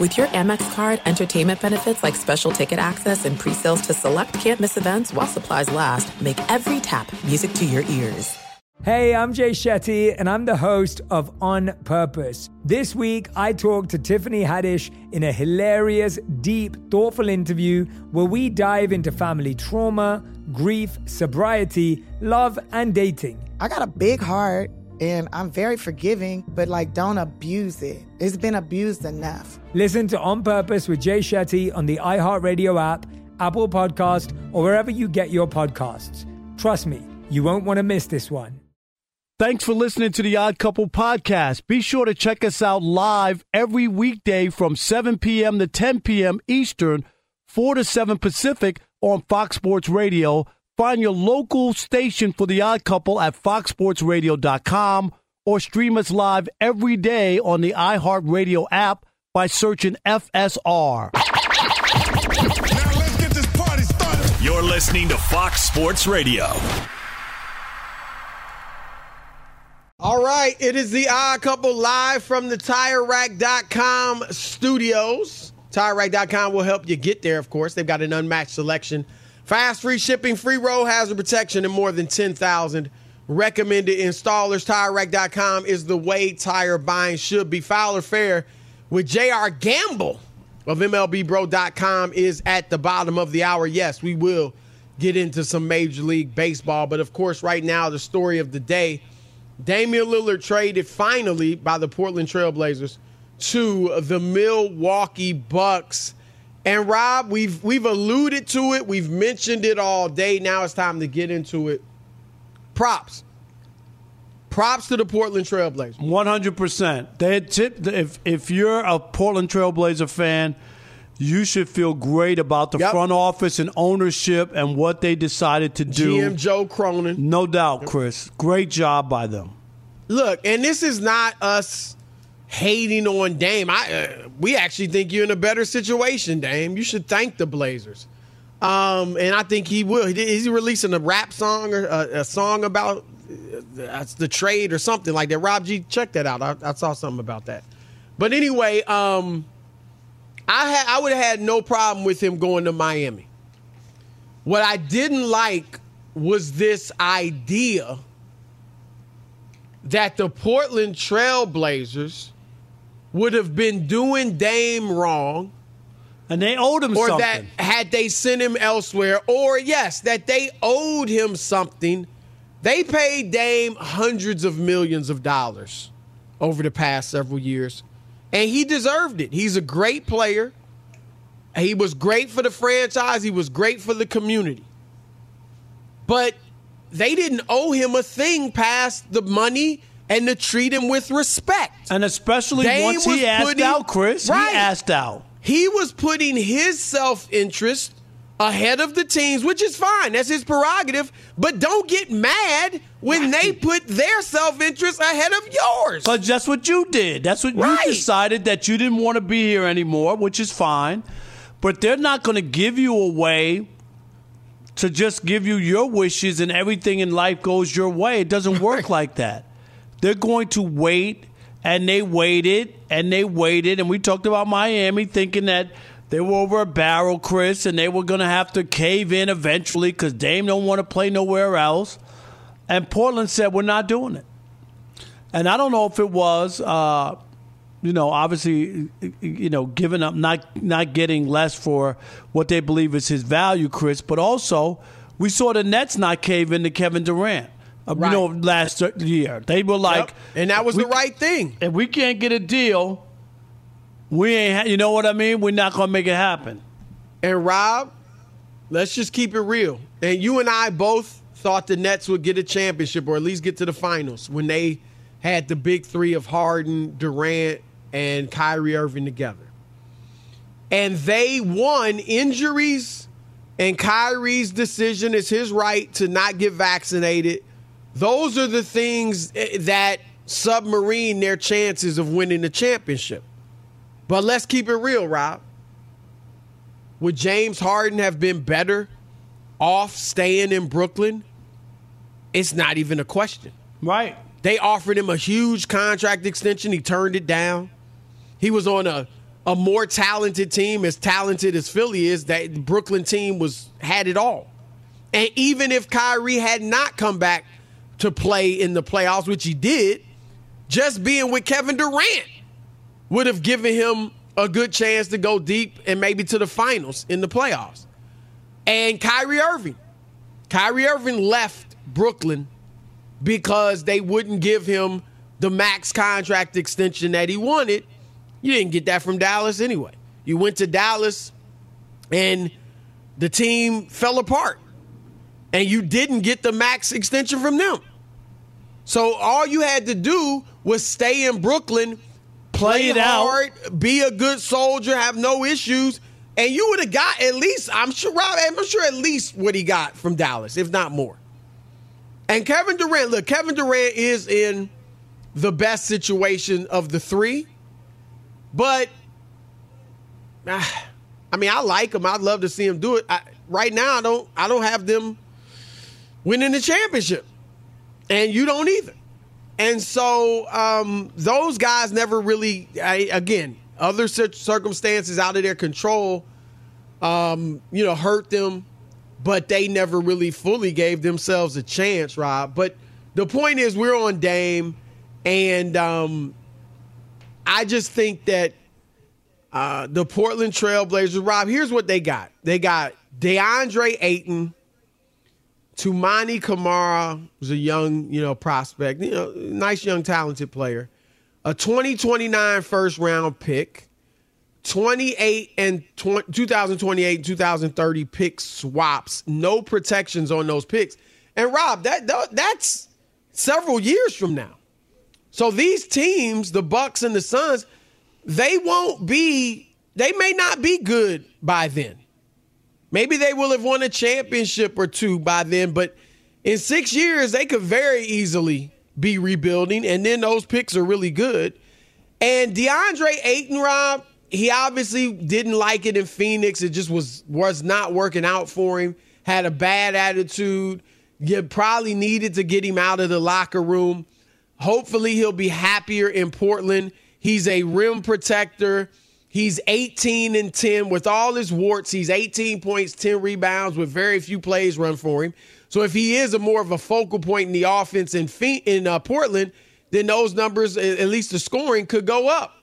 With your Amex card, entertainment benefits like special ticket access and pre-sales to select campus events while supplies last, make every tap music to your ears. Hey, I'm Jay Shetty, and I'm the host of On Purpose. This week, I talked to Tiffany Haddish in a hilarious, deep, thoughtful interview where we dive into family trauma, grief, sobriety, love, and dating. I got a big heart and I'm very forgiving, but like don't abuse it. It's been abused enough. Listen to On Purpose with Jay Shetty on the iHeartRadio app, Apple Podcast, or wherever you get your podcasts. Trust me, you won't want to miss this one. Thanks for listening to the Odd Couple podcast. Be sure to check us out live every weekday from 7 p.m. to 10 p.m. Eastern, 4 to 7 Pacific on Fox Sports Radio Find your local station for The Odd Couple at foxsportsradio.com or stream us live every day on the iHeartRadio app by searching FSR. Now let's get this party started. You're listening to Fox Sports Radio. All right, it is the Odd Couple live from the TireRack.com studios. TireRack.com will help you get there, of course. They've got an unmatched selection Fast free shipping, free road hazard protection, and more than 10,000 recommended installers. TireRack.com is the way tire buying should be. Foul or fair with JR Gamble of MLBBro.com is at the bottom of the hour. Yes, we will get into some Major League Baseball, but of course, right now, the story of the day Damian Lillard traded finally by the Portland Trailblazers to the Milwaukee Bucks. And Rob, we've we've alluded to it, we've mentioned it all day. Now it's time to get into it. Props. Props to the Portland Trailblazers. One hundred percent. They tipped. If if you're a Portland Trailblazer fan, you should feel great about the yep. front office and ownership and what they decided to do. GM Joe Cronin. No doubt, Chris. Great job by them. Look, and this is not us hating on Dame. I uh, we actually think you're in a better situation, Dame. You should thank the Blazers. Um, and I think he will. Is he releasing a rap song or a, a song about uh, the trade or something like that? Rob G, check that out. I, I saw something about that. But anyway, um, I ha- I would have had no problem with him going to Miami. What I didn't like was this idea that the Portland Trailblazers would have been doing Dame wrong. And they owed him something. or something. that had they sent him elsewhere, or yes, that they owed him something. They paid Dame hundreds of millions of dollars over the past several years, and he deserved it. He's a great player. He was great for the franchise, he was great for the community. But they didn't owe him a thing past the money and to treat him with respect. And especially Dame once he asked putting, out, Chris, right, he asked out. He was putting his self interest ahead of the teams, which is fine. That's his prerogative. But don't get mad when right. they put their self interest ahead of yours. But that's what you did. That's what right. you decided that you didn't want to be here anymore, which is fine. But they're not going to give you a way to just give you your wishes and everything in life goes your way. It doesn't work like that. They're going to wait, and they waited, and they waited, and we talked about Miami thinking that they were over a barrel, Chris, and they were going to have to cave in eventually because Dame don't want to play nowhere else. And Portland said, we're not doing it. And I don't know if it was, uh, you know, obviously, you know, giving up, not not getting less for what they believe is his value, Chris, but also we saw the Nets not cave in to Kevin Durant. Uh, right. You know, last year they were like, yep. and that was the right thing. If we can't get a deal, we ain't. Ha- you know what I mean? We're not gonna make it happen. And Rob, let's just keep it real. And you and I both thought the Nets would get a championship or at least get to the finals when they had the big three of Harden, Durant, and Kyrie Irving together. And they won injuries and Kyrie's decision is his right to not get vaccinated. Those are the things eh, that submarine their chances of winning the championship. But let's keep it real, Rob. Would James Harden have been better off staying in Brooklyn? It's not even a question. Right. They offered him a huge contract extension. He turned it down. He was on a a more talented team, as talented as Philly is, that Brooklyn team was had it all. And even if Kyrie had not come back to play in the playoffs, which he did, just being with Kevin Durant would have given him a good chance to go deep and maybe to the finals in the playoffs. And Kyrie Irving. Kyrie Irving left Brooklyn because they wouldn't give him the max contract extension that he wanted you didn't get that from Dallas anyway. You went to Dallas and the team fell apart. And you didn't get the max extension from them. So all you had to do was stay in Brooklyn, play, Play it hard, be a good soldier, have no issues, and you would have got at least, I'm sure Rob, I'm sure at least what he got from Dallas, if not more. And Kevin Durant, look, Kevin Durant is in the best situation of the three. But ah, I mean, I like him. I'd love to see him do it. I, right now, I don't. I don't have them winning the championship, and you don't either. And so um, those guys never really. I, again, other circumstances out of their control, um, you know, hurt them, but they never really fully gave themselves a chance, Rob. But the point is, we're on Dame, and um, I just think that uh, the Portland Trailblazers, Rob, here's what they got. They got DeAndre Ayton, Toumani Camara was a young, you know, prospect, you know, nice young talented player, a 2029 first round pick, 28 and 20, 2028 2030 pick swaps, no protections on those picks. And Rob, that that's several years from now. So these teams, the Bucks and the Suns, they won't be, they may not be good by then. Maybe they will have won a championship or two by then, but in six years, they could very easily be rebuilding, and then those picks are really good. And DeAndre Ayton, Rob, he obviously didn't like it in Phoenix. It just was was not working out for him. Had a bad attitude. You probably needed to get him out of the locker room. Hopefully, he'll be happier in Portland. He's a rim protector. He's 18 and 10 with all his warts. He's 18 points, 10 rebounds with very few plays run for him. So if he is a more of a focal point in the offense in in uh, Portland, then those numbers, at least the scoring, could go up.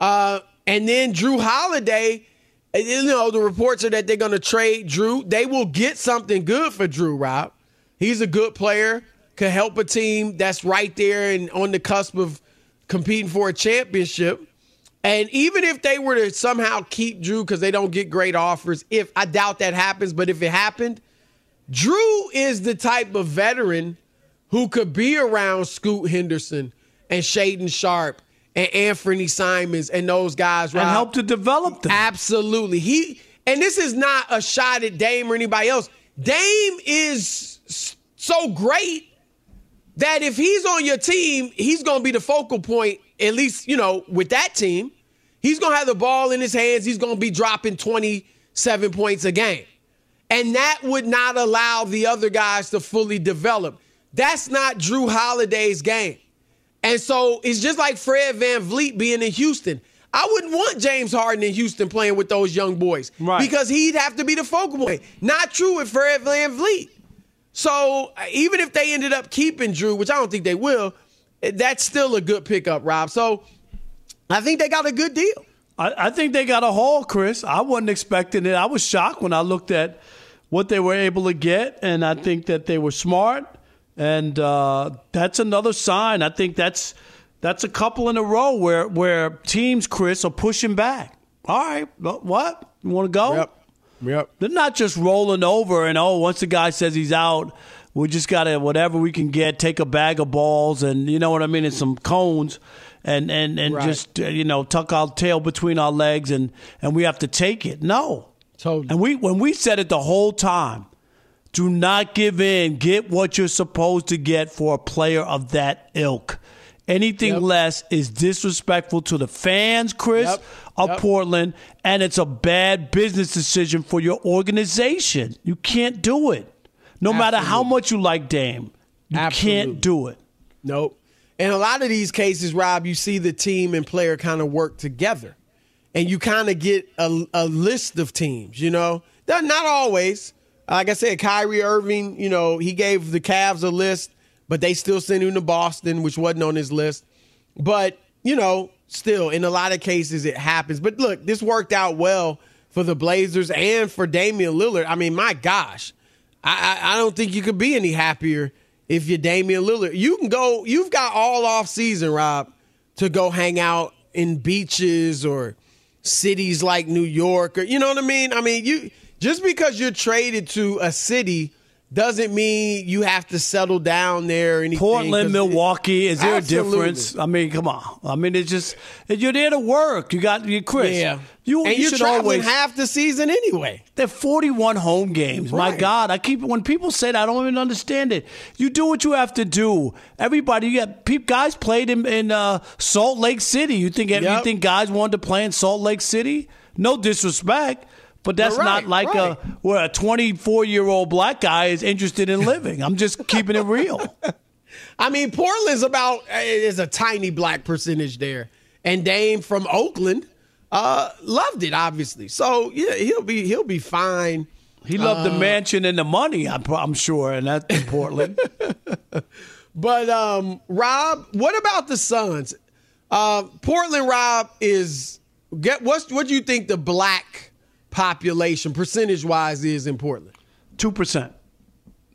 Uh, and then Jrue Holiday, you know, the reports are that they're going to trade Jrue. They will get something good for Jrue. Rob. He's a good player could help a team that's right there and on the cusp of competing for a championship. And even if they were to somehow keep Jrue because they don't get great offers, if I doubt that happens, but if it happened, Jrue is the type of veteran who could be around Scoot Henderson and Shaedon Sharpe and Anthony Simons and those guys, right? And help to develop them. Absolutely. He and this is not a shot at Dame or anybody else. Dame is so great that if he's on your team, he's going to be the focal point, at least, you know, with that team. He's going to have the ball in his hands. He's going to be dropping 27 points a game. And that would not allow the other guys to fully develop. That's not Jrue Holiday's game. And so it's just like Fred VanVleet being in Houston. I wouldn't want James Harden in Houston playing with those young boys right. because he'd have to be the focal point. Not true with Fred VanVleet. So even if they ended up keeping Jrue, which I don't think they will, that's still a good pickup, Rob. So I think they got a good deal. I, I think they got a haul, Chris. I wasn't expecting it. I was shocked when I looked at what they were able to get, and I think that they were smart. And uh, that's another sign. I think that's that's a couple in a row where where teams, Chris, are pushing back. All right, what you want to go? Yep. Yep. They're not just rolling over and oh, once the guy says he's out, We just got to whatever we can get, take a bag of balls and you know what I mean, and some cones, and and and Right. just uh, you know tuck our tail between our legs and and we have to take it. No, Totally. and we when we said it the whole time, do not give in. Get what you're supposed to get for a player of that ilk. Anything Yep. less is disrespectful to the fans, Chris, Yep. of Yep. Portland, and it's a bad business decision for your organization. You can't do it. No matter how much you like Dame, you Absolutely. can't do it. Nope. In a lot of these cases, Rob, you see the team and player kind of work together. And you kind of get a, a list of teams, you know? Not, not always. Like I said, Kyrie Irving, you know, he gave the Cavs a list, but they still sent him to Boston, which wasn't on his list. But, you know, still, in a lot of cases, it happens. But look, this worked out well for the Blazers and for Damian Lillard. I mean, my gosh, I, I, I don't think you could be any happier if you're Damian Lillard. You can go, you've got all off season, Rob, to go hang out in beaches or cities like New York or you know what I mean? I mean, you just because you're traded to a city doesn't mean you have to settle down there or anything. Portland, Milwaukee, is there Absolutely. a difference? I mean, come on. I mean, it's just you're there to work. You got you, Chris. Yeah. You, and you you're should always half the season anyway. They're 41 home games. My God, I keep when people say that, I don't even understand it. You do what you have to do. Everybody, you got guys played in, in uh, Salt Lake City. You think you think guys wanted to play in Salt Lake City? No disrespect, but that's Right, not like right. a where a 24 year old black guy is interested in living. I'm just keeping it real. I mean, Portland's about is a tiny black percentage there, and Dame from Oakland uh, loved it, obviously. So yeah, he'll be he'll be fine. He loved Uh, the mansion and the money. I'm, I'm sure, and that's in Portland. But um, Rob, what about the Suns? Uh, Portland, Rob is get what's what do you think the black population percentage wise is in Portland? Two percent.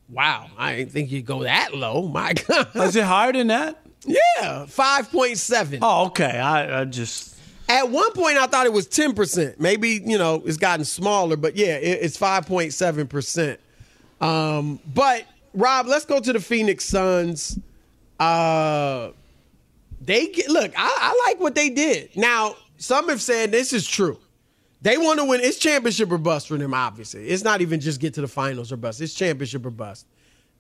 Wow, I didn't think you'd go that low. My God, Is it higher than that? yeah, five point seven. Oh, okay. I, I just. At one point, I thought it was 10%. Maybe, you know, it's gotten smaller, but yeah, it, it's 5.7%. Um, but, Rob, let's go to the Phoenix Suns. Uh, they get, look, I, I like what they did. Now, some have said this is true. They want to win. It's championship or bust for them, obviously. It's not even just get to the finals or bust. It's championship or bust.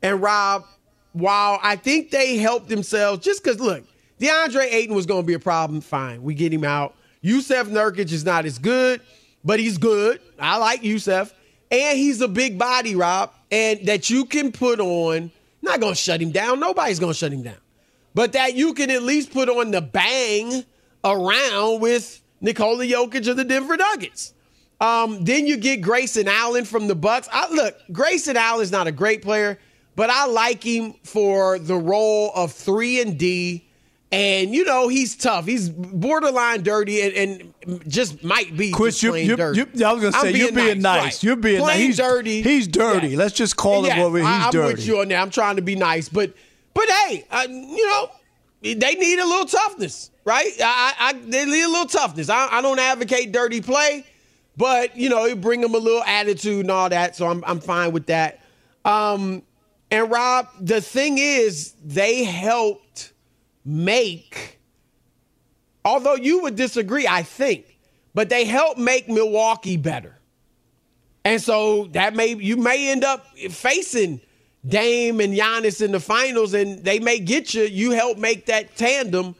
And Rob, while I think they helped themselves, just because, look, DeAndre Ayton was going to be a problem. Fine. We get him out. Jusuf Nurkic is not as good, but he's good. I like Jusuf. And he's a big body, Rob, and that you can put on. Not going to shut him down. Nobody's going to shut him down. But that you can at least put on the bang around with Nikola Jokic of the Denver Nuggets. Um, then you get Grayson Allen from the Bucks. I, look, Grayson Allen's not a great player, but I like him for the role of three and D. And you know he's tough. He's borderline dirty, and, and just might be Chris, you, you, dirty. you, I was gonna I'm say you're being nice. right. You're being nice. Plain He's dirty. He's dirty. Yeah. Let's just call Yeah, it what he's I, I'm dirty. with you on that. I'm trying to be nice, but but hey, uh, you know, they need a little toughness, right? I, I, they need a little toughness. I, I don't advocate dirty play, but you know, it bring them a little attitude and all that. So I'm I'm fine with that. Um, and Rob, the thing is, they helped make. Although you would disagree, I think, but they helped make Milwaukee better. And so that may you may end up facing Dame and Giannis in the finals, and they may get you. You help make that tandem,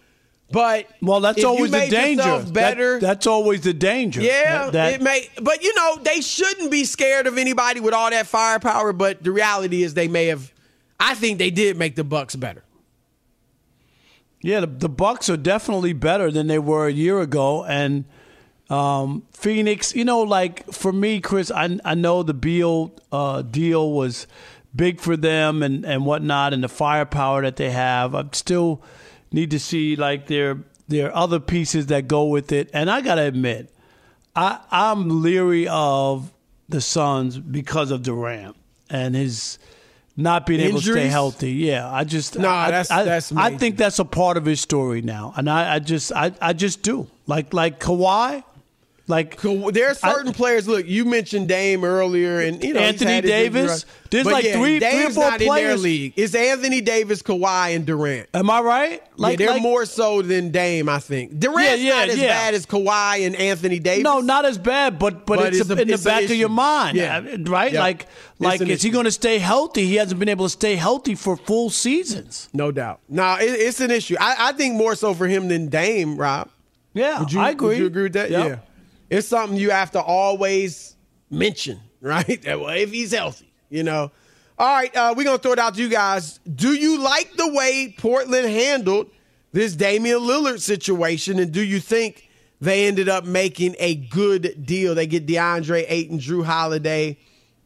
but well, that's always the danger. yourself That- Better, that's always the danger. yeah, That- that- it may. But you know, they shouldn't be scared of anybody with all that firepower. But the reality is, they may have. I think they did make the Bucks better. Yeah, the, the Bucks are definitely better than they were a year ago, and um, Phoenix. You know, like for me, Chris, I I know the Beal uh, deal was big for them and and whatnot, and the firepower that they have. I still need to see like their their other pieces that go with it, and I gotta admit, I I'm leery of the Suns because of Durant and his. Not being able to stay healthy, yeah. I just no, I, that's- I, that's I think that's a part of his story now, and I, I just I, I just do like like Kawhi. Like there are certain I, players. Look, you mentioned Dame earlier, and you know Anthony Davis. There's like yeah, three, Dame's three or four players. league. It's Anthony Davis, Kawhi, and Durant. Am I right? Like yeah, they're like, more so than Dame. I think Durant's yeah, not as bad as Kawhi and Anthony Davis. No, not as bad, but but, but it's, it's a, in the back of your mind, yeah. right? Yep. Like like is issue. he going to stay healthy? He hasn't been able to stay healthy for full seasons. No doubt. No, it, it's an issue. I, I think more so for him than Dame, Rob. Yeah, you, I agree. Would you agree with that? Yep. Yeah it's something you have to always mention, right? well, if he's healthy, you know. All right, uh, we're gonna throw it out to you guys. Do you like the way Portland handled this Damian Lillard situation, and do you think they ended up making a good deal? They get DeAndre Ayton, Jrue Holiday,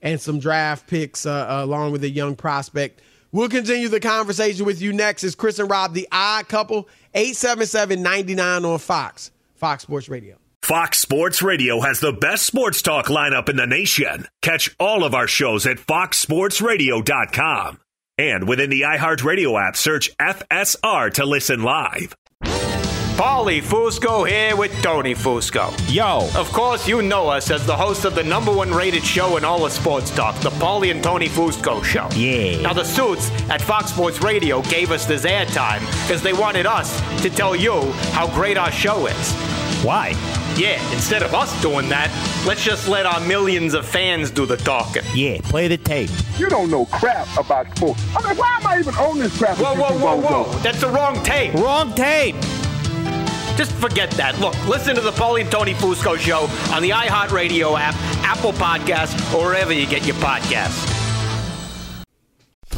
and some draft picks uh, along with a young prospect. We'll continue the conversation with you next. Is Chris and Rob the odd couple? 877 99 on Fox, Fox Sports Radio. Fox Sports Radio has the best sports talk lineup in the nation. Catch all of our shows at foxsportsradio.com. And within the iHeartRadio app, search FSR to listen live. Paulie Fusco here with Tony Fusco. Yo. Of course, you know us as the host of the number one rated show in all of sports talk, the Paulie and Tony Fusco Show. Yeah. Now, the suits at Fox Sports Radio gave us this airtime because they wanted us to tell you how great our show is. Why? Yeah, instead of us doing that, let's just let our millions of fans do the talking. Yeah, play the tape. You don't know crap about sports. I mean, why am I even on this crap? Whoa, whoa, whoa, whoa. That's the wrong tape. Wrong tape. Just forget that. Look, listen to the Paulie and Tony Fusco show on the iHeartRadio app, Apple Podcasts, or wherever you get your podcasts.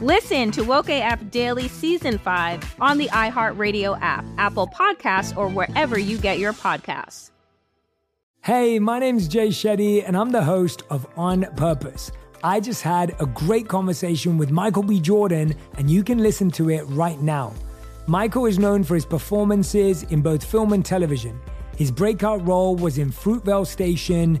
Listen to Woke AF Daily Season 5 on the iHeartRadio app, Apple Podcasts, or wherever you get your podcasts. Hey, my name's Jay Shetty, and I'm the host of On Purpose. I just had a great conversation with Michael B. Jordan, and you can listen to it right now. Michael is known for his performances in both film and television. His breakout role was in Fruitvale Station,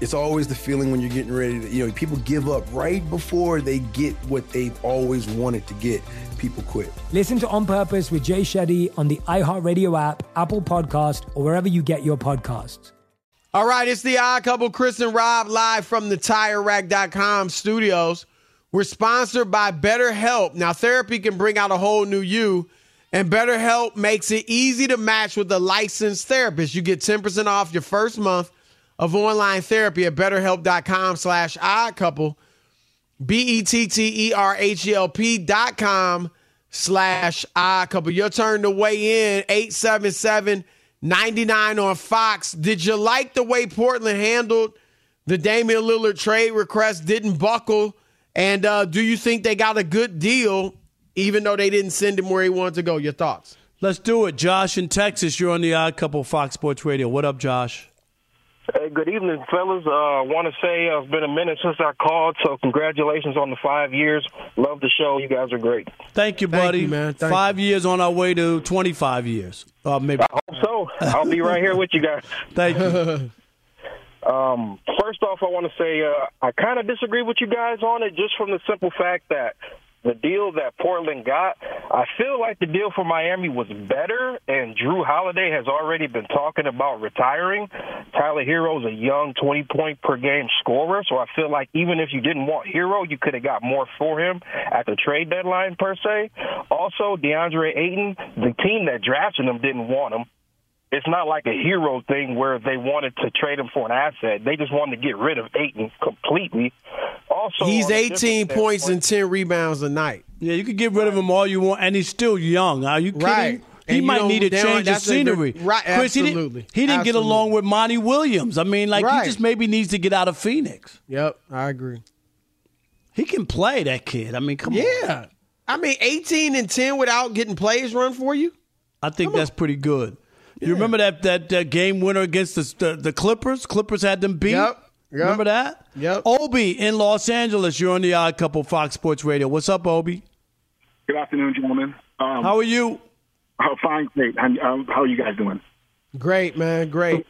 It's always the feeling when you're getting ready to, you know, people give up right before they get what they've always wanted to get. People quit. Listen to On Purpose with Jay Shetty on the iHeartRadio app, Apple Podcast, or wherever you get your podcasts. All right, it's the odd couple, Chris and Rob, live from the TireRack.com studios. We're sponsored by BetterHelp. Now, therapy can bring out a whole new you. And BetterHelp makes it easy to match with a licensed therapist. You get 10% off your first month of online therapy at betterhelp.com slash odd couple. B-E-T-T-E-R-H-E-L-P dot com slash odd couple. Your turn to weigh in. 877 99 on Fox. Did you like the way Portland handled the Damian Lillard trade request? Didn't buckle. And uh, do you think they got a good deal even though they didn't send him where he wanted to go. Your thoughts? Let's do it. Josh in Texas, you're on the Odd Couple Fox Sports Radio. What up, Josh? Hey, good evening, fellas. Uh, I want to say uh, it's been a minute since I called, so congratulations on the five years. Love the show. You guys are great. Thank you, Thank buddy. you, man. Thank Five years on our way to 25 years. Uh, maybe. I hope so. I'll be right here with you guys. Thank you. Um, first off, I want to say uh, I kind of disagree with you guys on it, just from the simple fact that the deal that Portland got, I feel like the deal for Miami was better, and Jrue Holiday has already been talking about retiring. Tyler Herro's a young 20 point per game scorer, so I feel like even if you didn't want Herro, you could have got more for him at the trade deadline, per se. Also, DeAndre Ayton, the team that drafted him didn't want him it's not like a Herro thing where they wanted to trade him for an asset. They just wanted to get rid of Ayton completely. Also, He's 18 points and 10 rebounds a night. Yeah, you can get rid of him all you want, and he's still young. Are you kidding? Right. He And might need a change of that's a- scenery. right, Chris, he absolutely. didn't, he didn't get along with Monty Williams. I mean, like, Right. he just maybe needs to get out of Phoenix. Yep, I agree. He can play, that kid. I mean, come on. Yeah. I mean, 18 and 10 without getting plays run for you? I think that's pretty good. You remember that, that that game winner against the, the the Clippers? Clippers had them beat. Yep. Yep. Remember that? Yep. Obi in Los Angeles. You're on the Odd Couple Fox Sports Radio. What's up, Obi? Good afternoon, gentlemen. Um, How are you? Oh, fine, great. And, um, how are you guys doing? Great, man. Great.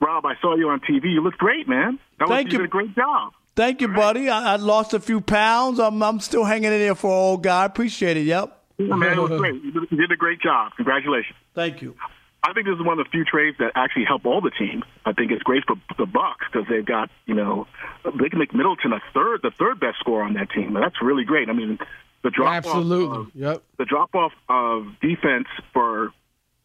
Rob, I saw you on TV. You look great, man. That was, Thank you you. did a great job. Thank you, buddy. I, I lost a few pounds. I'm I'm still hanging in there for an old guy. Appreciate it. Yep. Yeah, man, it was great. You did a great job. Congratulations. Thank you. I think this is one of the few trades that actually help all the teams. I think it's great for the Bucks because they've got you know they can make Middleton a third, the third best scorer on that team. And that's really great. I mean, the drop Absolutely. off, Yep. the drop off of defense for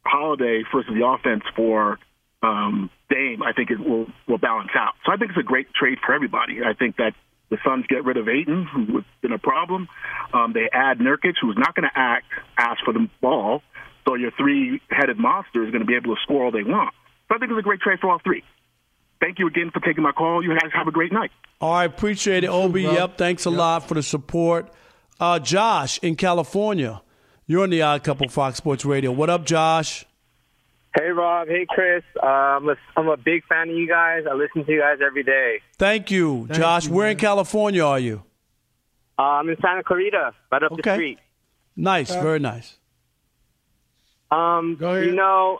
Holiday versus the offense for um, Dame, I think it will will balance out. So I think it's a great trade for everybody. I think that the Suns get rid of Ayton, who has been a problem. Um, they add Nurkic, who's not going to act ask for the ball. So your three-headed monster is going to be able to score all they want. So I think it's a great trade for all three. Thank you again for taking my call. You guys have a great night. All right, appreciate it, Obi. Yep, thanks a lot for the support. Uh, Josh in California. You're on the Odd Couple Fox Sports Radio. What up, Josh? Hey Rob, hey Chris. Uh, I'm a I'm a big fan of you guys. I listen to you guys every day. Thank you, Josh. Where in California are you? Uh, I'm in Santa Clarita, right up the street. Nice, very nice. Um, you know,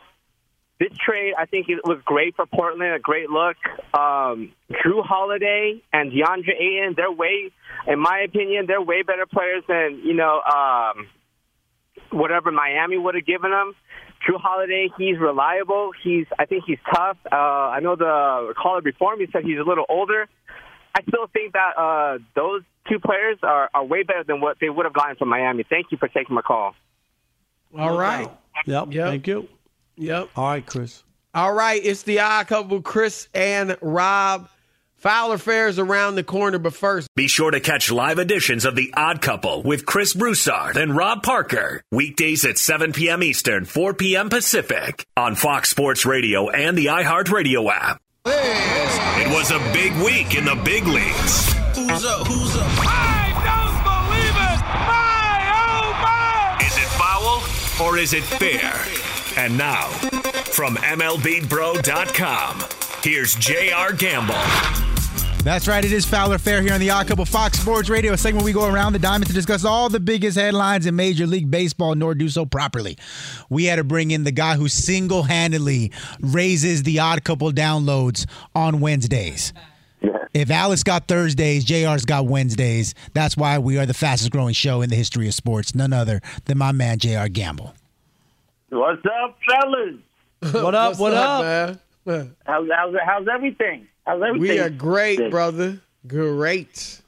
this trade I think it was great for Portland. A great look. Um, Jrue Holiday and DeAndre Ayton. They're way, in my opinion, they're way better players than you know. Um, whatever Miami would have given them. Jrue Holiday, he's reliable. He's, I think he's tough. Uh, I know the caller before me said he's a little older. I still think that uh, those two players are, are way better than what they would have gotten from Miami. Thank you for taking my call. All right. Yep. Thank you. Yep. All right, Chris. All right. It's the odd couple, Chris and Rob. Foul or Fair's around the corner, but first, Be sure to catch live editions of The Odd Couple with Chris Broussard and Rob Parker. Weekdays at 7 p.m. Eastern, 4 p.m. Pacific on Fox Sports Radio and the iHeartRadio app. It was a big week in the big leagues. Who's up? Who's up? I or is it fair? And now, from MLBBro.com, here's J.R. Gamble. That's right. It is Foul or Fair here on the Odd Couple Fox Sports Radio, a segment we go around the diamond to discuss all the biggest headlines in Major League Baseball, nor do so properly. We had to bring in the guy who single handedly raises the Odd Couple downloads on Wednesdays. If Alex got Thursdays, JR's got Wednesdays. That's why we are the fastest growing show in the history of sports. None other than my man, JR Gamble. What's up, fellas? What up? What up, up? man? How's, how's, how's everything? How's everything? we are great, brother. Great.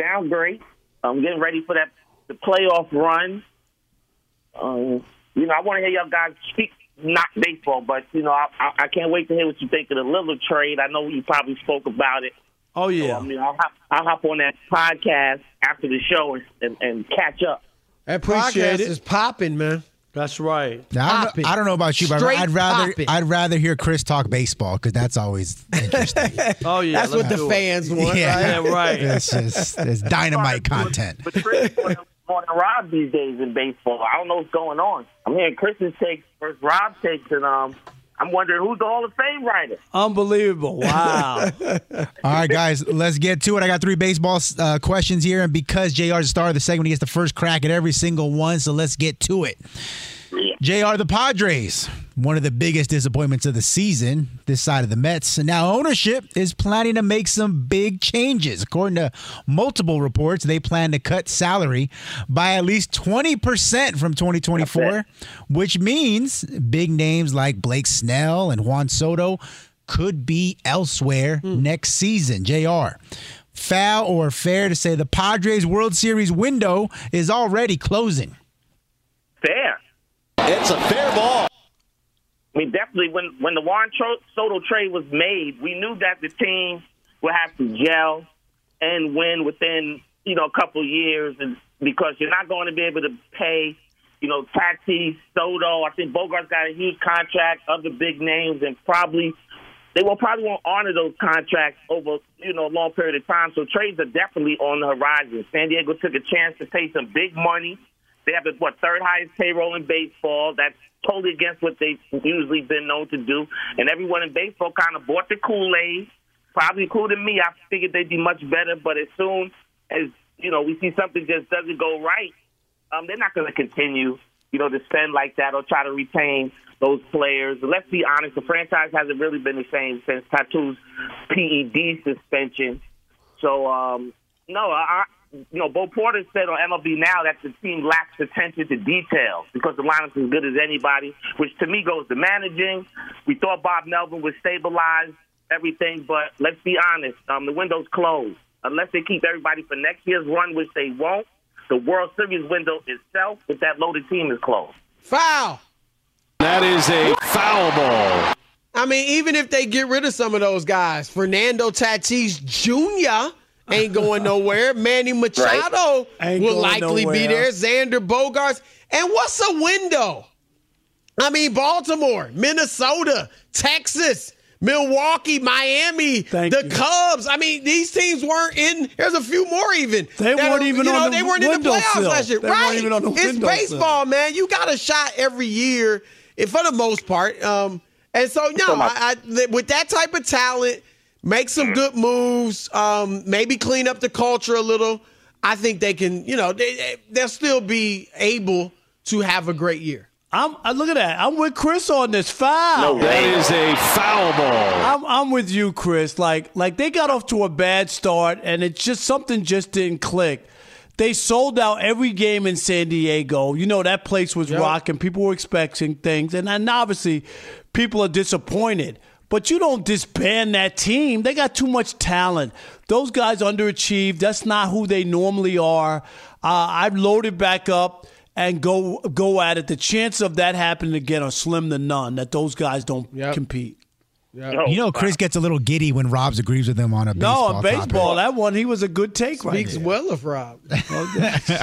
Sound great. I'm getting ready for that the playoff run. Um, you know, I want to hear y'all guys speak not baseball, but you know, I, I, I can't wait to hear what you think of the Lillard trade. I know you probably spoke about it. Oh yeah. So, I mean, I'll hop, I'll hop on that podcast after the show and, and, and catch up. That Appreciate podcast it. is popping, man. That's right. Now, I, don't know, I don't know about you, but Straight I'd rather poppin'. I'd rather hear Chris talk baseball because that's always interesting. Oh yeah. That's what the do it. fans want, Yeah. right? Yeah, right. It's just it's dynamite content. But Chris, more than to Rob these days in baseball. I don't know what's going on. I'm hearing Chris's takes versus Rob's takes, and um, I'm wondering who's the Hall of Fame writer. Unbelievable! Wow. All right, guys, let's get to it. I got three baseball uh, questions here, and because JR's the star of the segment, he gets the first crack at every single one. So let's get to it. JR, the Padres, one of the biggest disappointments of the season, this side of the Mets. And now ownership is planning to make some big changes. According to multiple reports, they plan to cut salary by at least 20% from 2024, which means big names like Blake Snell and Juan Soto could be elsewhere hmm. next season. JR. Foul or fair to say the Padres World Series window is already closing? Fair. It's a fair ball. I mean, definitely when when the Juan Soto trade was made, we knew that the team would have to gel and win within you know a couple years, and because you're not going to be able to pay, you know, Tatis, Soto. I think Bogaerts got a huge contract, other big names, and probably they will probably won't honor those contracts over you know a long period of time. So trades are definitely on the horizon. San Diego took a chance to pay some big money. They have the what third highest payroll in baseball. That's totally against what they've usually been known to do. And everyone in baseball kind of bought the Kool Aid, probably including me. I figured they'd be much better, but as soon as you know we see something just doesn't go right, um, they're not going to continue, you know, to spend like that or try to retain those players. Let's be honest, the franchise hasn't really been the same since Tatis's PED suspension. So, um, no, I, you know, Bo Porter said on MLB Now that the team lacks attention to details because the lineup's as good as anybody, which to me goes to managing. We thought Bob Melvin would stabilize everything, but let's be honest, um, the window's closed. Unless they keep everybody for next year's run, which they won't, the World Series window itself with that loaded team is closed. Foul. That is a foul ball. I mean, even if they get rid of some of those guys, Fernando Tatis Jr. ain't going nowhere. Manny Machado Ain't will going likely be there. Xander Bogaerts. And what's a window? I mean, Baltimore, Minnesota, Texas, Milwaukee, Miami, the Cubs. I mean, these teams weren't in. There's a few more even. They weren't are- even you know, on the They weren't in the playoffs windowsill. last year. They weren't right? even on the it's windowsill. baseball, man. You got a shot every year, and for the most part. Um, and so no, I, I, with that type of talent, make some good moves. Um, maybe clean up the culture a little. I think they can. You know, they, they- they'll still be able to have a great year. I'm I, look at that. I'm with Chris on this foul. That is a foul ball. I'm, I'm with you, Chris. Like like they got off to a bad start, and it's just something just didn't click. They sold out every game in San Diego. You know that place was rocking. People were expecting things, and, and obviously, people are disappointed. But you don't disband that team. They got too much talent. Those guys underachieved. That's not who they normally are. Uh, I've loaded back up and go go at it. The chance of that happening again are slim to none. That those guys don't compete. You know, Chris gets a little giddy when Robs agrees with him on a No, baseball. on baseball, topic. that one he was a good take right Speaks there. well of Rob. All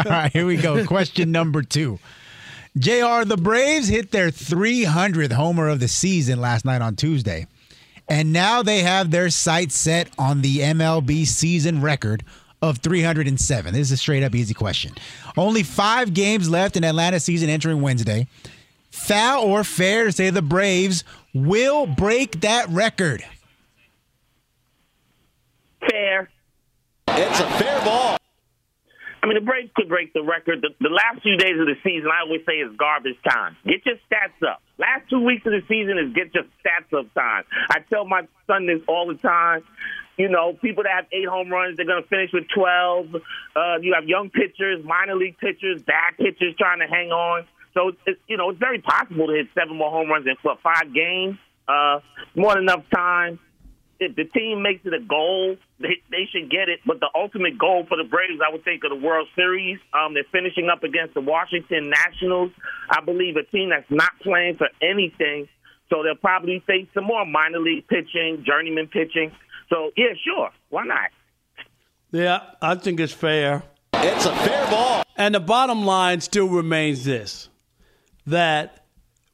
right, here we go. Question number two. JR, the Braves hit their 300th homer of the season last night on Tuesday. And now they have their sights set on the MLB season record of 307. This is a straight up easy question. Only five games left in Atlanta season entering Wednesday. Foul or fair to say the Braves will break that record? Fair. It's a fair ball. I mean, the Braves could break the record. The, the last few days of the season, I always say, is garbage time. Get your stats up. Last two weeks of the season is get your stats up time. I tell my son this all the time. You know, people that have eight home runs, they're going to finish with 12. Uh, you have young pitchers, minor league pitchers, bad pitchers trying to hang on. So, it's, you know, it's very possible to hit seven more home runs in, what, five games? Uh, more than enough time if the team makes it a goal, they, they should get it. But the ultimate goal for the Braves, I would think, of the World Series. Um, they're finishing up against the Washington Nationals. I believe a team that's not playing for anything. So they'll probably face some more minor league pitching, journeyman pitching. So yeah, sure, why not? Yeah, I think it's fair. It's a fair ball. And the bottom line still remains this that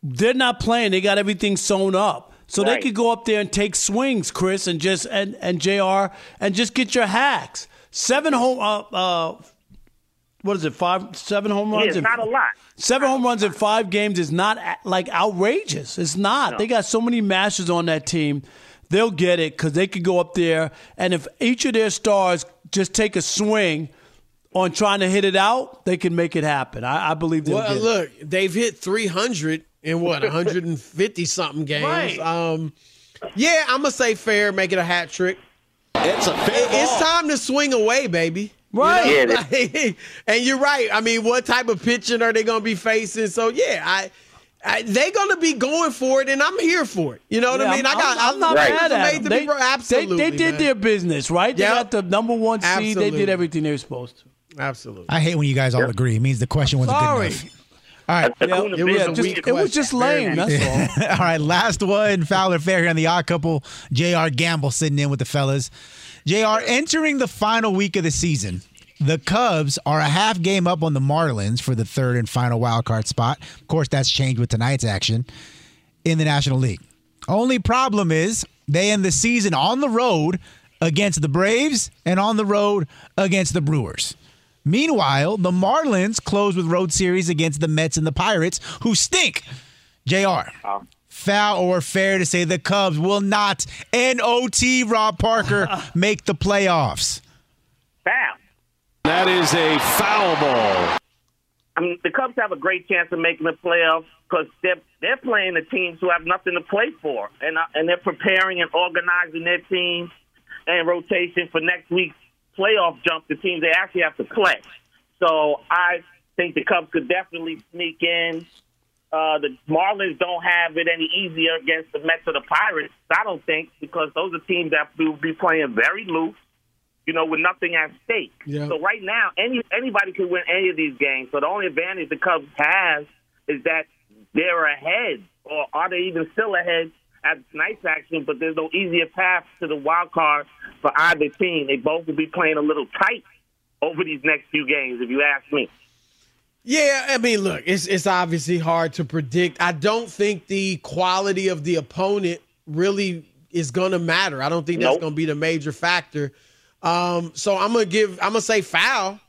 they're not playing. They got everything sewn up. So they could go up there and take swings, Chris, and just and, and JR and just get your hacks. Seven home uh, uh what is it? Five, seven home Yeah, runs. it's in- not a lot. Seven home runs in five games is not like outrageous. It's not. They got so many masters on that team. They'll get it because they could go up there, and if each of their stars just take a swing on trying to hit it out, they can make it happen. I, I believe they'll Well, get it. look, they've hit 300 in what 150 something games. Right. Um, yeah, I'm gonna say fair, make it a hat trick. It's a fair It- It's time to swing away, baby. You Right. know, Yeah, like, and you're right. I mean, what type of pitching are they going to be facing? So yeah, I, I they're going to be going for it, and I'm here for it. You know what Yeah, I mean? I'm, I got. I'm, I'm not Right. mad at Made them. to They, be, absolutely. they, they did man. their business, right? They Yep. got the number one seed. They did everything they were supposed to. Absolutely. I hate when you guys all agree. It means the question wasn't Sorry. good enough. All right. Yeah, It was just- it was just lame. That's all. all right, last one. Foul or Fair here on the Odd Couple. JR Gamble sitting in with the fellas. Jr. Entering the final week of the season, the Cubs are a half game up on the Marlins for the third and final wild card spot. Of course, that's changed with tonight's action in the National League. Only problem is they end the season on the road against the Braves and on the road against the Brewers. Meanwhile, the Marlins close with road series against the Mets and the Pirates, who stink. JR. Foul or fair to say the Cubs will not, N-O-T, Rob Parker, make the playoffs. Foul. That is a foul ball. I mean, the Cubs have a great chance of making the playoffs because they're they're playing the teams who have nothing to play for, and uh, and they're preparing and organizing their teams and rotation for next week's playoff jump. The teams they actually have to play. So I think the Cubs could definitely sneak in. Uh, the Marlins don't have it any easier against the Mets or the Pirates. I don't think because those are teams that will be playing very loose you know, with nothing at stake. Yeah. So right now, any anybody could win any of these games. So the only advantage the Cubs has is that they're ahead, or are they even still ahead at tonight's action? But there's no easier path to the wild card for either team. They both will be playing a little tight over these next few games, if you ask me. Yeah, I mean, look, it's it's obviously hard to predict. I don't think the quality of the opponent really is going to matter. I don't think that's Nope. going to be the major factor. Um, so I'm gonna give. I'm gonna say foul.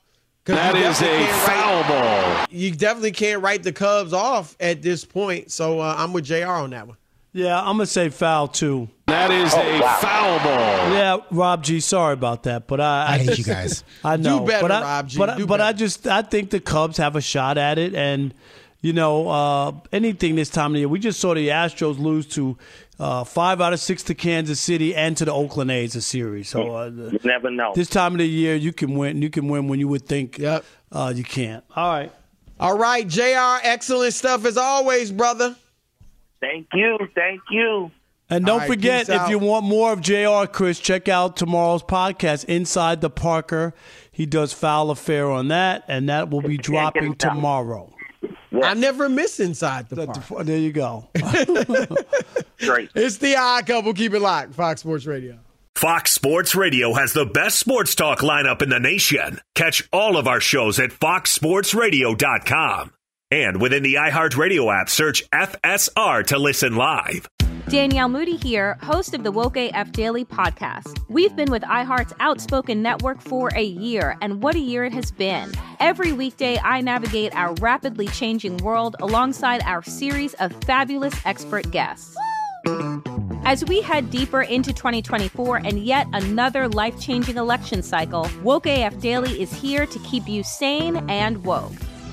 'cause That you a can't write- foul ball. You definitely can't write the Cubs off at this point. So uh, I'm with Jr. on that one. Yeah, I'm gonna say foul too. That is a foul ball. Yeah, Rob G. Sorry about that, but I, I hate you guys. I know, better, but I, Rob G. But, I- but I just I think the Cubs have a shot at it, and you know uh, anything this time of year. We just saw the Astros lose to uh, five out of six to Kansas City and to the Oakland A's a series. So uh, You never know. this time of the year, you can win. You can win when you would think Yep. uh, you can't. All right. All right, Jr. Excellent stuff as always, brother. Thank you, thank you. And don't All right, forget, if out. you want more of JR, Chris, check out tomorrow's podcast, Inside the Parker. He does Foul or Fair on that, and that will be dropping it out. tomorrow. I never miss inside the Parker. There you go. Great. It's the odd couple. Keep it locked. Fox Sports Radio. Fox Sports Radio has the best sports talk lineup in the nation. Catch all of our shows at foxsportsradio.com. And within the iHeartRadio app, search FSR to listen live. Danielle Moody here, host of the Woke AF Daily podcast. We've been with iHeart's Outspoken Network for a year, and what a year it has been. Every weekday, I navigate our rapidly changing world alongside our series of fabulous expert guests. As we head deeper into 2024 and yet another life changing election cycle, Woke AF Daily is here to keep you sane and woke.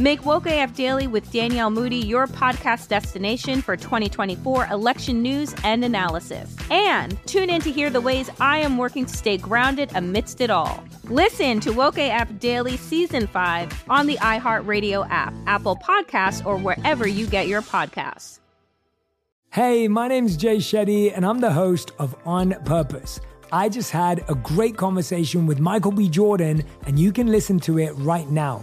Make Woke AF Daily with Danielle Moody your podcast destination for 2024 election news and analysis. And tune in to hear the ways I am working to stay grounded amidst it all. Listen to Woke AF Daily Season 5 on the iHeartRadio app, Apple Podcasts, or wherever you get your podcasts. Hey, my name's Jay Shetty, and I'm the host of On Purpose. I just had a great conversation with Michael B. Jordan, and you can listen to it right now.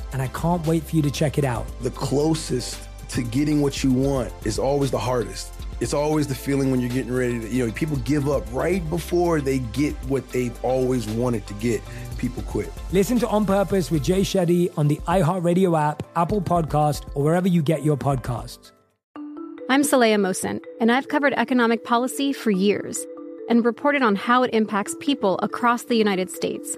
and I can't wait for you to check it out. The closest to getting what you want is always the hardest. It's always the feeling when you're getting ready to, you know, people give up right before they get what they've always wanted to get. People quit. Listen to On Purpose with Jay Shetty on the iHeartRadio app, Apple Podcast, or wherever you get your podcasts. I'm Saleha Mohsin, and I've covered economic policy for years and reported on how it impacts people across the United States.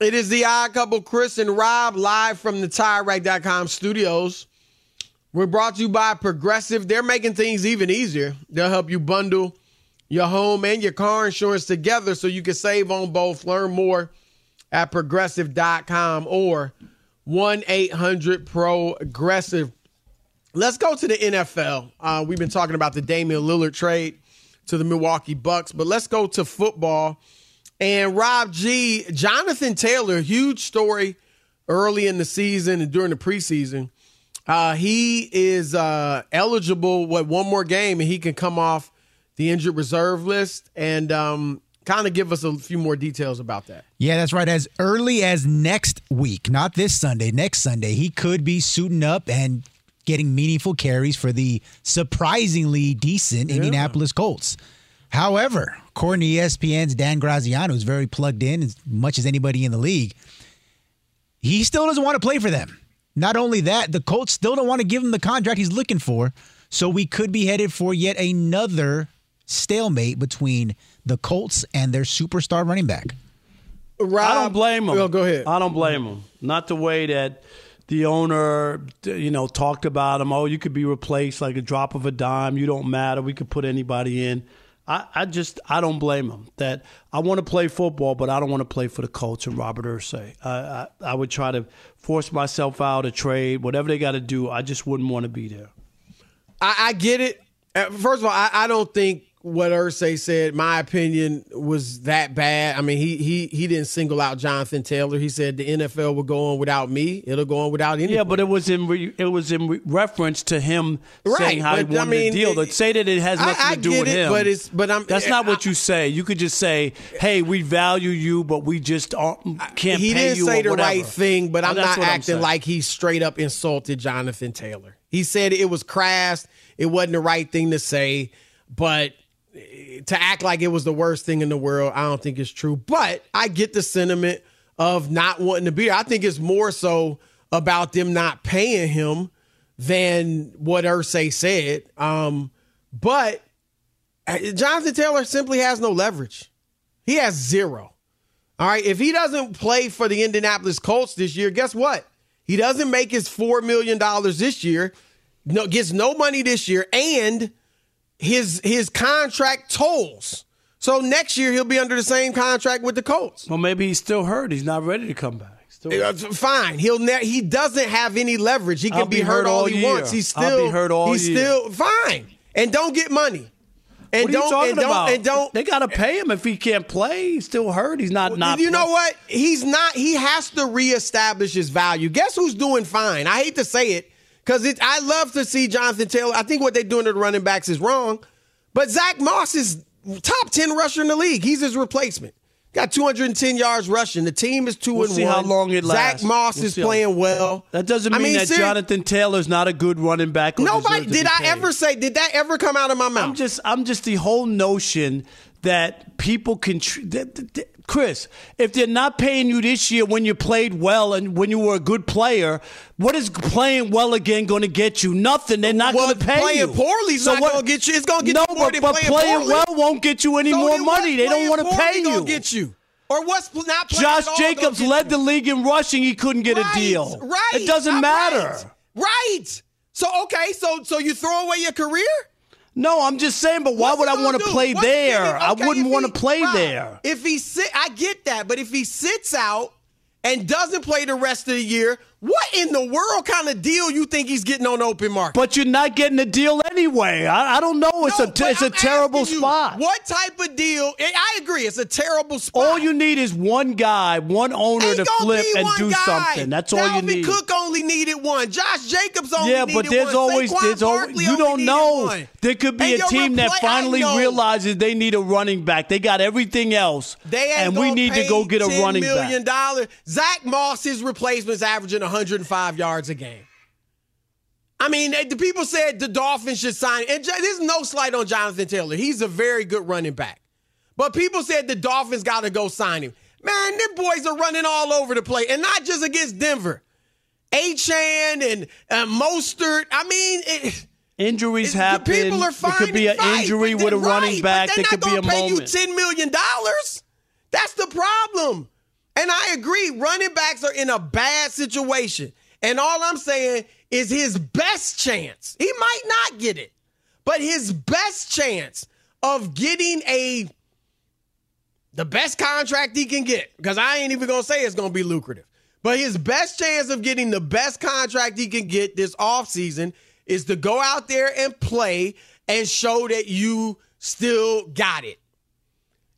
It is the odd couple, Chris and Rob, live from the TireRack.com studios. We're brought to you by Progressive. They're making things even easier. They'll help you bundle your home and your car insurance together so you can save on both. Learn more at progressive.com or 1 800 Progressive. Let's go to the NFL. Uh, we've been talking about the Damian Lillard trade to the Milwaukee Bucks, but let's go to football. And Rob G, Jonathan Taylor, huge story early in the season and during the preseason. Uh, he is uh, eligible, what, one more game, and he can come off the injured reserve list and um, kind of give us a few more details about that. Yeah, that's right. As early as next week, not this Sunday, next Sunday, he could be suiting up and getting meaningful carries for the surprisingly decent yeah. Indianapolis Colts. However, according to ESPN's Dan Graziano, who's very plugged in as much as anybody in the league, he still doesn't want to play for them. Not only that, the Colts still don't want to give him the contract he's looking for. So we could be headed for yet another stalemate between the Colts and their superstar running back. Rob, I don't blame him. Well, go ahead. I don't blame him. Not the way that the owner, you know, talked about him. Oh, you could be replaced like a drop of a dime. You don't matter. We could put anybody in. I, I just I don't blame him. That I want to play football, but I don't want to play for the Colts and Robert Irsay. I, I, I would try to force myself out a trade, whatever they got to do. I just wouldn't want to be there. I, I get it. Uh, first of all, I, I don't think what Irsay said, my opinion, was that bad. I mean, he he he didn't single out Jonathan Taylor. He said the NFL will go on without me. It'll go on without any. Yeah, but it was in re, it was in re- reference to him right, saying how he wanted I mean, the deal. But say that it has nothing I, I to do with it, him. But it's but I'm that's eh, not what you say. You could just say, "Hey, we value you, but we just can't." He didn't you say the whatever. right thing, but Oh, I'm not acting saying. like he straight up insulted Jonathan Taylor. He said it was crass. It wasn't the right thing to say, but to act like it was the worst thing in the world, I don't think it's true. But I get the sentiment of not wanting to be here. I think it's more so about them not paying him than what Irsay said. Um, but uh, Jonathan Taylor simply has no leverage. He has zero. All right. If he doesn't play for the Indianapolis Colts this year, guess what? He doesn't make his $4 million this year, no, gets no money this year, and his his contract tolls. So next year he'll be under the same contract with the Colts. Well, maybe he's still hurt. He's not ready to come back. Still Uh, Fine, he'll ne- he doesn't have any leverage. He can be, be hurt, hurt all all he wants. He's I'll still be hurt all He's year. still fine, and don't get money. And what are don't you talking and don't about? and don't. They got to pay him if he can't play. He's still hurt. He's not not. you know what? He's not. He has to reestablish his value. Guess who's doing fine? I hate to say it because. I love to see Jonathan Taylor. I think what they're doing to the running backs is wrong, but Zach Moss is top ten rusher in the league. He's his replacement. Got 210 yards rushing. The team is 2 We'll and see 1. how long it lasts. Zach Moss We'll is playing well. That doesn't I mean, mean, that seri- Jonathan Taylor's not a good running back. Nobody did I paid. ever say did that ever come out of my mouth? I'm just I'm just the whole notion that people can tr- that- that- that- Chris, if they're not paying you this year when you played well and when you were a good player, what is playing well again going to get you? Nothing. They're not Well, going to pay playing you. Playing poorly is not gonna get you- it's gonna get no, you more but, than but playing playing poorly. well won't get you any So more money. They don't want to pay you. get you. Or what's not playing Josh all Jacobs led you? the league in rushing. He couldn't get a deal. Right. It doesn't matter. Right. right. So okay, so so you throw away your career? No, I'm just saying. But why What's would I want to play What's there? gonna- I wouldn't want to play there. If he sit, I get that, but if he sits out and doesn't play the rest of the year, what in the world kind of deal you think he's getting on open market? But you're not getting a deal anyway. I, I don't know. It's No, a it's a I'm terrible you, spot. What type of deal? I- agree, it's a terrible spot. All you need is one guy, one owner Ain't to flip and do guy. something. That's all you need. Cook only needed one. Josh Jacobs only yeah, needed but there's one. always Saquon there's always you don't know. one. There could be And a team that finally realizes they need a running back. They got everything else, They and we need to go get a 10 running million back. dollars. Zach Moss, his replacement's averaging 105 yards a game. I mean, the people said the Dolphins should sign. And there's no slight on Jonathan Taylor. He's a very good running back. But people said the Dolphins got to go sign him. Man, them boys are running all over the place, and not just against Denver. Achane and uh, Mostert. I mean, it, Injuries happen. people are There could be an fight, injury with a they're running back. They're could not be a pay moment. you ten million dollars. That's the problem. And I agree, running backs are in a bad situation. And all I'm saying is his best chance. He might not get it, but his best chance of getting a the best contract he can get, because I ain't even gonna say it's gonna be lucrative. But his best chance of getting the best contract he can get this offseason is to go out there and play and show that you still got it.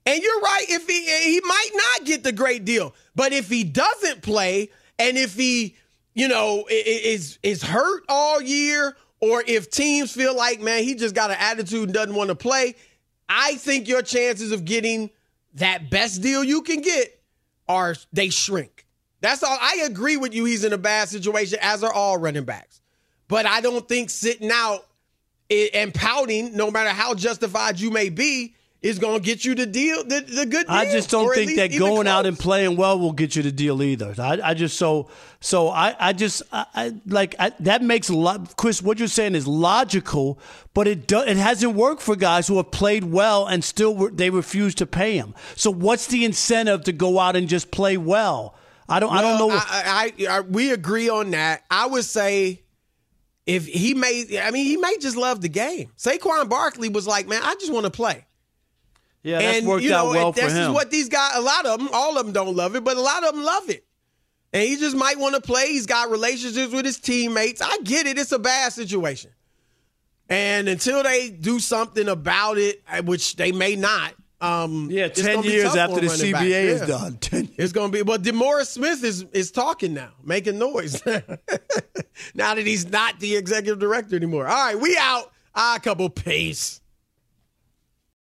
And you're right, if he eh, he might not get the great deal, but if he doesn't play and if he, you know, is is hurt all year or if teams feel like, man, he just got an attitude and doesn't want to play, I think your chances of getting that best deal you can get are they shrink. That's all. I agree with you. He's in a bad situation, as are all running backs. But I don't think sitting out eh, and pouting, no matter how justified you may be, is going to get you the deal, the, the good deal. I just don't think that going out and playing well will get you the deal either. I, I just so so I, I just I, I like I, that makes a lot. Chris, what you're saying is logical, but it do, it hasn't worked for guys who have played well and still re- they refuse to pay him. So what's the incentive to go out and just play well? I don't I don't know. Well, I, I, I, we agree on that. I would say if he may, I mean, he may just love the game. Saquon Barkley was like, man, I just want to play. Yeah, that's and worked you know, out well for this him. is what these guys. A lot of them, all of them don't love it, but a lot of them love it. And he just might want to play. He's got relationships with his teammates. I get it. It's a bad situation. And until they do something about it, uh, which they may not. Um, Yeah, 10 years after the. CBA is Yeah. done. 10 years. It's gonna be. But DeMaurice Smith is is talking now, making noise. now that he's not the executive director anymore. All right, we out. Ah, couple pace.